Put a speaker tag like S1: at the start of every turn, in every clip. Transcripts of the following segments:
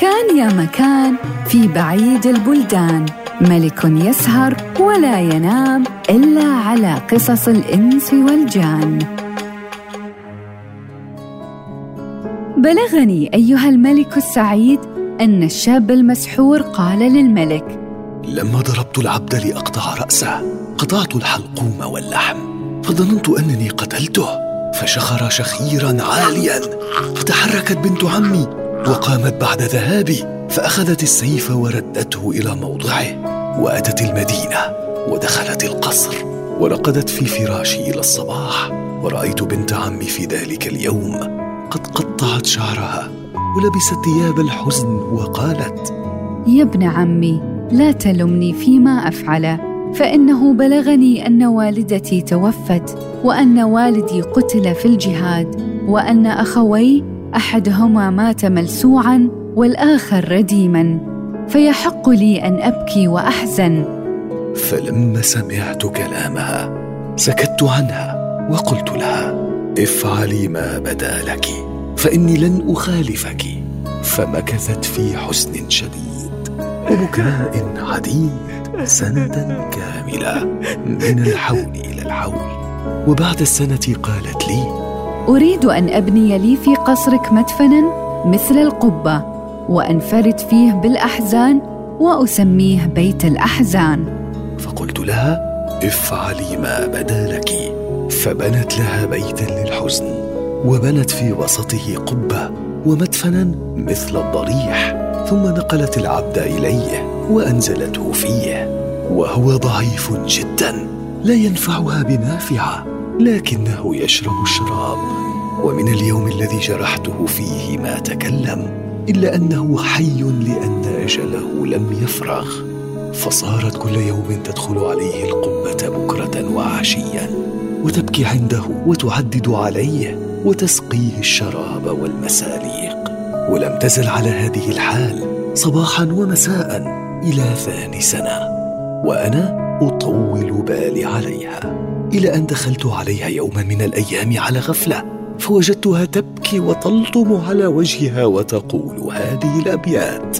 S1: كان يا مكان في بعيد البلدان. ملك يسهر ولا ينام إلا على قصص الإنس والجان. بلغني أيها الملك السعيد أن الشاب المسحور قال للملك
S2: لما ضربت العبد لأقطع رأسه قطعت الحلقوم واللحم فظننت أنني قتلته فشخر شخيرا عاليا فتحركت بنت عمي وقامت بعد ذهابي فأخذت السيف وردته إلى موضعه وأتت المدينة ودخلت القصر ورقدت في فراشي إلى الصباح. ورأيت بنت عمي في ذلك اليوم قد قطعت شعرها ولبست ثياب الحزن وقالت
S1: يا ابن عمي لا تلمني فيما أفعل فإنه بلغني أن والدتي توفت وأن والدي قتل في الجهاد وأن أخوي أحدهما مات ملسوعا والآخر رديما فيحق لي أن أبكي وأحزن.
S2: فلما سمعت كلامها سكت عنها وقلت لها افعلي ما بدا لك فإني لن أخالفك. فمكثت في حزن شديد وبكاء عديد سنه كامله من الحول إلى الحول. وبعد السنة قالت لي
S1: أريد أن أبني لي في قصرك مدفنا مثل القبة وأنفرد فيه بالأحزان وأسميه بيت الأحزان.
S2: فقلت لها افعلي ما بدا لك. فبنت لها بيتا للحزن وبنت في وسطه قبة ومدفنا مثل الضريح. ثم نقلت العبد إليه وأنزلته فيه وهو ضعيف جدا لا ينفعها بنافعة. لكنه يشرب الشراب. ومن اليوم الذي جرحته فيه ما تكلم إلا أنه حي لأن أجله لم يفرغ. فصارت كل يوم تدخل عليه القبه بكرة وعشيا وتبكي عنده وتعدد عليه وتسقيه الشراب والمساليق. ولم تزل على هذه الحال صباحا ومساء إلى ثاني سنة وأنا أطول بالي عليها. إلى أن دخلت عليها يوما من الأيام على غفلة فوجدتها تبكي وتلطم على وجهها وتقول هذه الأبيات.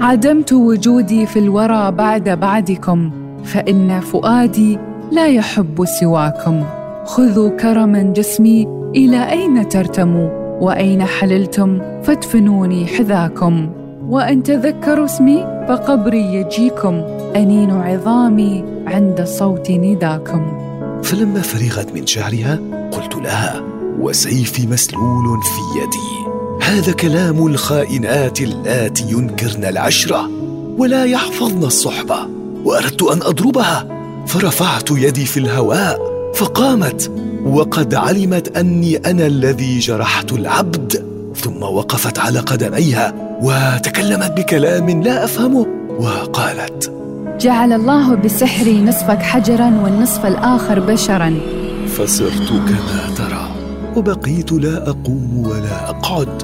S1: عدمت وجودي في الورى بعد بعدكم فإن فؤادي لا يحب سواكم. خذوا كرما جسمي إلى أين ترتموا وأين حللتم فادفنوني حذاكم. وإن تذكروا اسمي فقبري يجيكم أنين عظامي عند صوت نداكم.
S2: فلما فرغت من شعرها قلت لها وسيفي مسلول في يدي. هذا كلام الخائنات اللاتي ينكرن العشرة ولا يحفظن الصحبة وأردت أن أضربها. فرفعت يدي في الهواء فقامت وقد علمت أني أنا الذي جرحت العبد. ثم وقفت على قدميها وتكلمت بكلام لا أفهمه وقالت
S1: جعل الله بسحري نصفك حجرا والنصف الآخر بشرا.
S2: فصرت كما ترى وبقيت لا أقوم ولا أقعد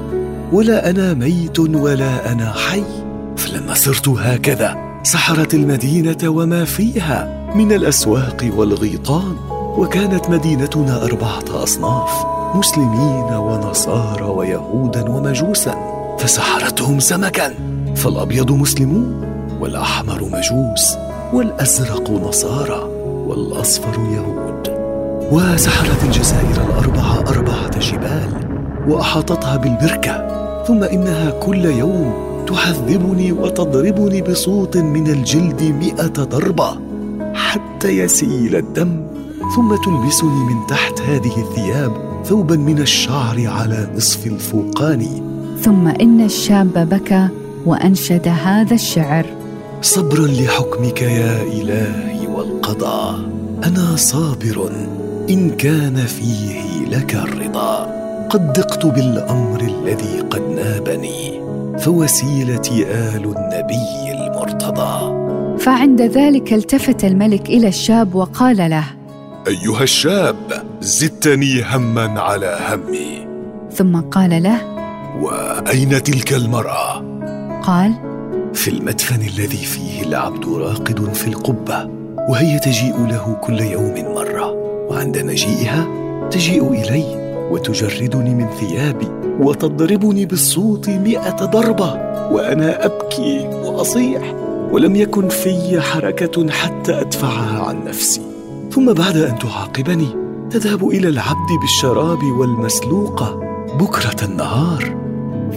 S2: ولا أنا ميت ولا أنا حي. فلما صرت هكذا سحرت المدينة وما فيها من الأسواق والغيطان وكانت مدينتنا أربعة أصناف مسلمين ونصارى ويهودا ومجوسا فسحرتهم سمكا فالأبيض مسلمون والأحمر مجوس والأزرق نصارى والأصفر يهود. وسحرت الجزائر الاربعه أربعة جبال وأحاطتها بالبركة ثم إنها كل يوم تحذبني وتضربني بصوت من الجلد مئة ضربة حتى يسيل الدم ثم تلبسني من تحت هذه الثياب ثوبا من الشعر على نصف الفوقاني
S1: ثم إن الشاب بكى وأنشد هذا الشعر.
S2: صبرا لحكمك يا إلهي والقضاء. أنا صابر. إن كان فيه لك الرضا. قد ضقت بالأمر الذي قد نابني. فوسيلتي آل النبي المرتضى.
S1: فعند ذلك التفت الملك إلى الشاب وقال له
S2: أيها الشاب زدتني هما على همي.
S1: ثم قال له
S2: وأين تلك المرأة؟
S1: قال
S2: في المدفن الذي فيه العبد راقد في القبة وهي تجيء له كل يوم مرة وعند مجيئها تجيء إلي وتجردني من ثيابي وتضربني بالصوت مئة ضربة وأنا أبكي وأصيح ولم يكن في حركة حتى أدفعها عن نفسي. ثم بعد أن تعاقبني تذهب إلى العبد بالشراب والمسلوقة بكرة النهار.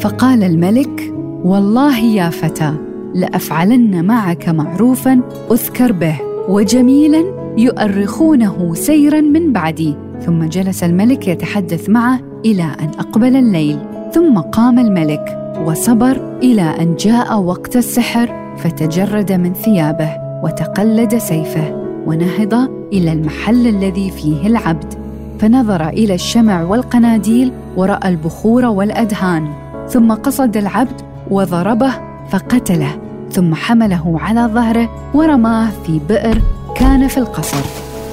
S1: فقال الملك والله يا فتى لأفعلن معك معروفا أذكر به وجميلا يؤرخونه سيرا من بعدي. ثم جلس الملك يتحدث معه إلى أن أقبل الليل. ثم قام الملك وصبر إلى أن جاء وقت السحر فتجرد من ثيابه وتقلد سيفه ونهض إلى المحل الذي فيه العبد. فنظر إلى الشمع والقناديل ورأى البخور والأدهان. ثم قصد العبد وضربه فقتله ثم حمله على ظهره ورماه في بئر كان في القصر.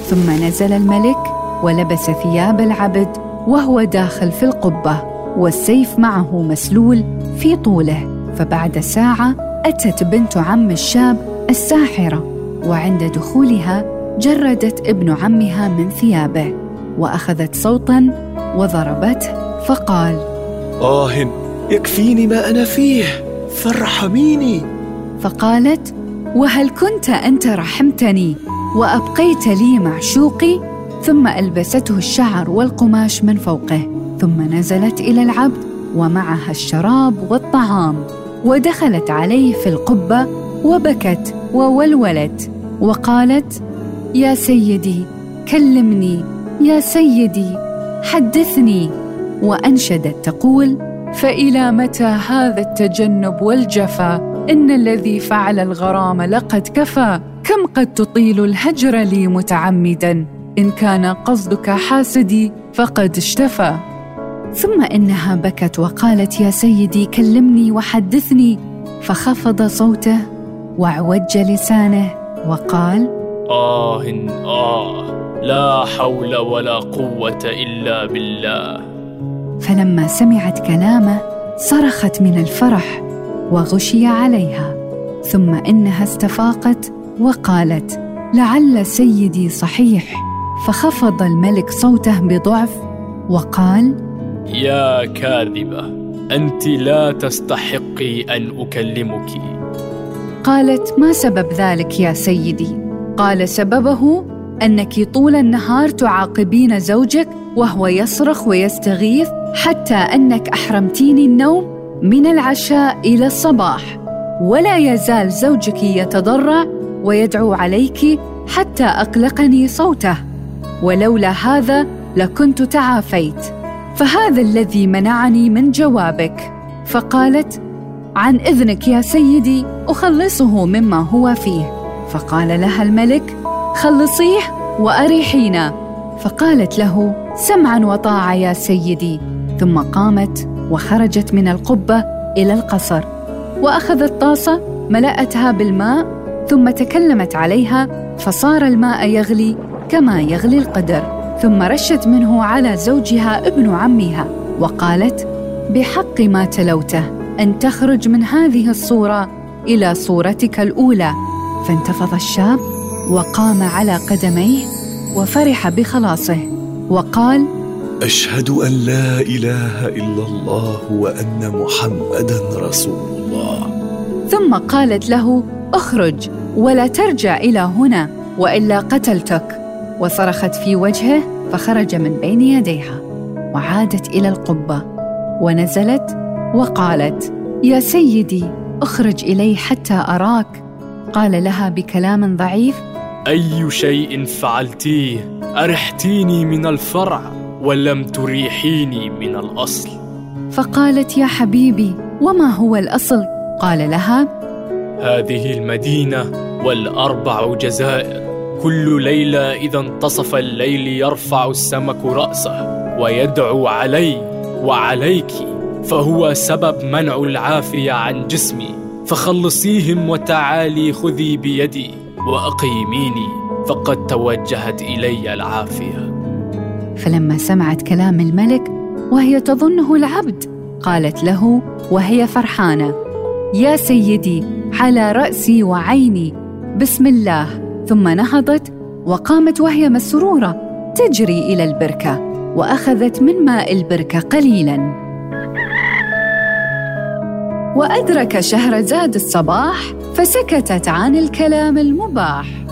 S1: ثم نزل الملك ولبس ثياب العبد وهو داخل في القبة والسيف معه مسلول في طوله. فبعد ساعة أتت بنت عم الشاب الساحرة وعند دخولها جردت ابن عمها من ثيابه وأخذت صوتا وضربته فقال
S2: آه يكفيني ما أنا فيه فارحميني
S1: فقالت وهل كنت أنت رحمتني؟ وأبقيت لي معشوقي ثم ألبسته الشعر والقماش من فوقه ثم نزلت إلى العبد ومعها الشراب والطعام ودخلت عليه في القبة وبكت وولولت وقالت يا سيدي كلمني يا سيدي حدثني. وأنشدت تقول فإلى متى هذا التجنب والجفا؟ إن الذي فعل الغرام لقد كفى كم قد تطيل الهجر لي متعمدا؟ إن كان قصدك حاسدي فقد اشتفى. ثم إنها بكت وقالت يا سيدي كلمني وحدثني. فخفض صوته وأعوج لسانه وقال
S3: آه آه لا حول ولا قوة إلا بالله.
S1: فلما سمعت كلامه صرخت من الفرح وغشي عليها ثم إنها استفاقت وقالت لعل سيدي صحيح. فخفض الملك صوته بضعف وقال
S3: يا كاذبة أنت لا تستحقي أن أكلمك.
S1: قالت ما سبب ذلك يا سيدي؟ قال سببه أنك طول النهار تعاقبين زوجك وهو يصرخ ويستغيث حتى أنك أحرمتيني النوم من العشاء إلى الصباح. ولا يزال زوجك يتضرع ويدعو عليك حتى أقلقني صوته. ولولا هذا لكنت تعافيت. فهذا الذي منعني من جوابك. فقالت عن إذنك يا سيدي أخلصه مما هو فيه. فقال لها الملك خلصيه وأريحينا. فقالت له سمعا وطاعة يا سيدي. ثم قامت وخرجت من القبة إلى القصر. وأخذت طاسة ملأتها بالماء ثم تكلمت عليها فصار الماء يغلي كما يغلي القدر. ثم رشت منه على زوجها ابن عمها وقالت بحق ما تلوته أن تخرج من هذه الصورة إلى صورتك الأولى. فانتفض الشاب وقام على قدميه وفرح بخلاصه وقال
S2: أشهد أن لا إله إلا الله وأن محمدا رسول الله.
S1: ثم قالت له أخرج ولا ترجع إلى هنا وإلا قتلتك. وصرخت في وجهه فخرج من بين يديها وعادت إلى القبة ونزلت وقالت يا سيدي أخرج إلي حتى أراك. قال لها بكلام ضعيف
S3: أي شيء فعلتيه أرحتيني من الفرع ولم تريحيني من الأصل.
S1: فقالت يا حبيبي وما هو الأصل؟ قال لها
S3: هذه المدينة والأربع جزائر. كل ليلة إذا انتصف الليل يرفع السمك رأسه ويدعو علي وعليك فهو سبب منع العافية عن جسمي. فخلصيهم وتعالي خذي بيدي. وأقيميني فقد توجهت إلي العافية.
S1: فلما سمعت كلام الملك وهي تظنه العبد قالت له وهي فرحانة يا سيدي على رأسي وعيني بسم الله. ثم نهضت وقامت وهي مسرورة تجري إلى البركة وأخذت من ماء البركة قليلا. وأدرك شهرزاد الصباح فسكتت عن الكلام المباح.